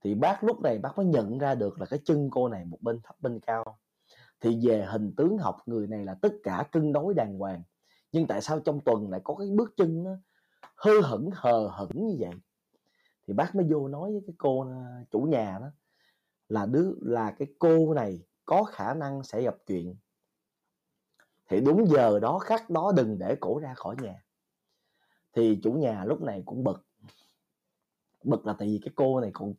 thì bác lúc này bác mới nhận ra được là cái chân cô này một bên thấp bên cao. Thì về hình tướng học, người này là tất cả cân đối đàng hoàng. Nhưng tại sao trong tuần lại có cái bước chân nó hơ hững, hờ hững như vậy? Thì bác mới vô nói với cái cô à, chủ nhà đó là đứa, là cái cô này có khả năng sẽ gặp chuyện. Thì đúng giờ đó, khắc đó đừng để cổ ra khỏi nhà. Thì chủ nhà lúc này cũng bực. Bực là tại vì cái cô này còn